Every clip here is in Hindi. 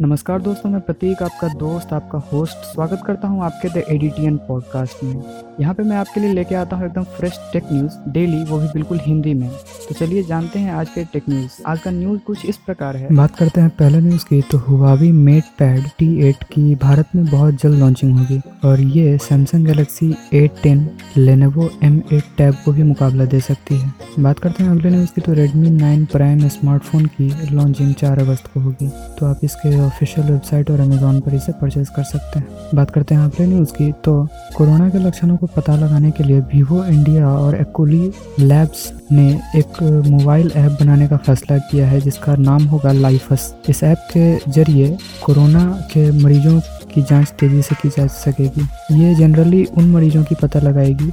नमस्कार दोस्तों, मैं प्रतीक, आपका दोस्त, आपका होस्ट स्वागत करता हूँ आपके द एडिटियन पॉडकास्ट में। यहाँ पे मैं आपके लिए लेके आता हूँ एकदम फ्रेश टेक न्यूज़ डेली वो भी बिल्कुल हिंदी में। तो चलिए जानते हैं आज के टेक न्यूज़ आज का न्यूज़ कुछ इस प्रकार है। बात करते हैं पहले न्यूज़ की तो हुआवी मेट पैड टी की भारत में बहुत जल्द लॉन्चिंग होगी। और ये Samsung Galaxy eight ten Lenovo M eight tab को भी मुकाबला दे सकती है। बात करते हैं अगले न्यूज़ की तो रेडमी नाइन प्राइम स्मार्टफ़ोन की लॉन्चिंग चार अगस्त को होगी। तो आप इसके ऑफिशियल वेबसाइट और अमेजोन पर इसे परचेज कर सकते हैं। बात करते हैं अगले न्यूज़ की तो कोरोना के लक्षणों को पता लगाने के लिए वीवो इंडिया और एक्ली लैब्स ने एक मोबाइल ऐप बनाने का फैसला किया है, जिसका नाम होगा लाइफस इस ऐप के ज़रिए कोरोना के मरीजों की जाँच तेज़ी से की जा सकेगी। ये जनरली उन मरीजों की पता लगाएगी,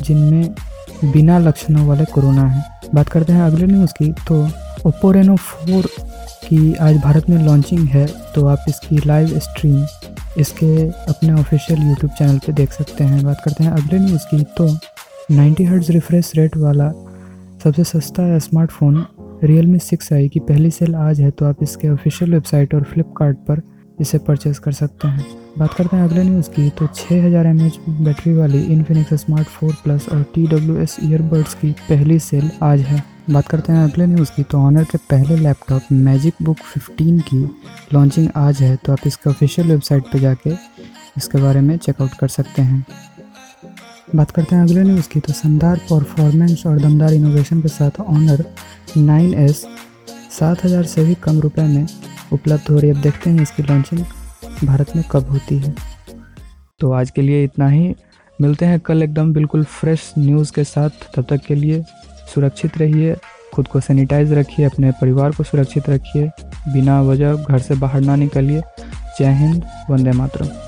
जिनमें बिना लक्षणों वाले कोरोना है। बात करते हैं अगले न्यूज़ की तो ओप्पो रेनो फोर की आज भारत में लॉन्चिंग है तो आप इसकी लाइव स्ट्रीम इसके अपने ऑफिशियल यूट्यूब चैनल पे देख सकते हैं। बात करते हैं अगले न्यूज़ की तो 90 हर्ट्ज रिफ्रेश रेट वाला सबसे सस्ता स्मार्टफ़ोन रियल मी सिक्स आई की पहली सेल आज है तो आप इसके ऑफिशियल वेबसाइट और फ्लिपकार्ट पर इसे परचेज कर सकते हैं। बात करते हैं अगले न्यूज़ की तो 6000 हज़ार एम एच बैटरी वाली इन्फिनिक्स स्मार्ट फोर प्लस और टी डब्ल्यू एस ईयरबड्स की पहली सेल आज है। बात करते हैं अगले न्यूज़ की। तो ऑनर के पहले लैपटॉप मैजिक बुक 15 की लॉन्चिंग आज है तो आप इसके ऑफिशियल वेबसाइट पर जाके इसके बारे में चेकआउट कर सकते हैं। बात करते हैं अगले न्यूज़ की। तो शानदार परफॉर्मेंस और दमदार इनोवेशन के साथ ऑनर 9s सात हज़ार से भी कम रुपए में उपलब्ध हो रही है। अब देखते हैं इसकी लॉन्चिंग भारत में कब होती है। तो आज के लिए इतना ही। मिलते हैं कल एकदम बिल्कुल फ्रेश न्यूज़ के साथ। तब तक के लिए सुरक्षित रहिए, खुद को सैनिटाइज रखिए, अपने परिवार को सुरक्षित रखिए, बिना वजह घर से बाहर ना निकलिए। जय हिंद, वंदे मातरम।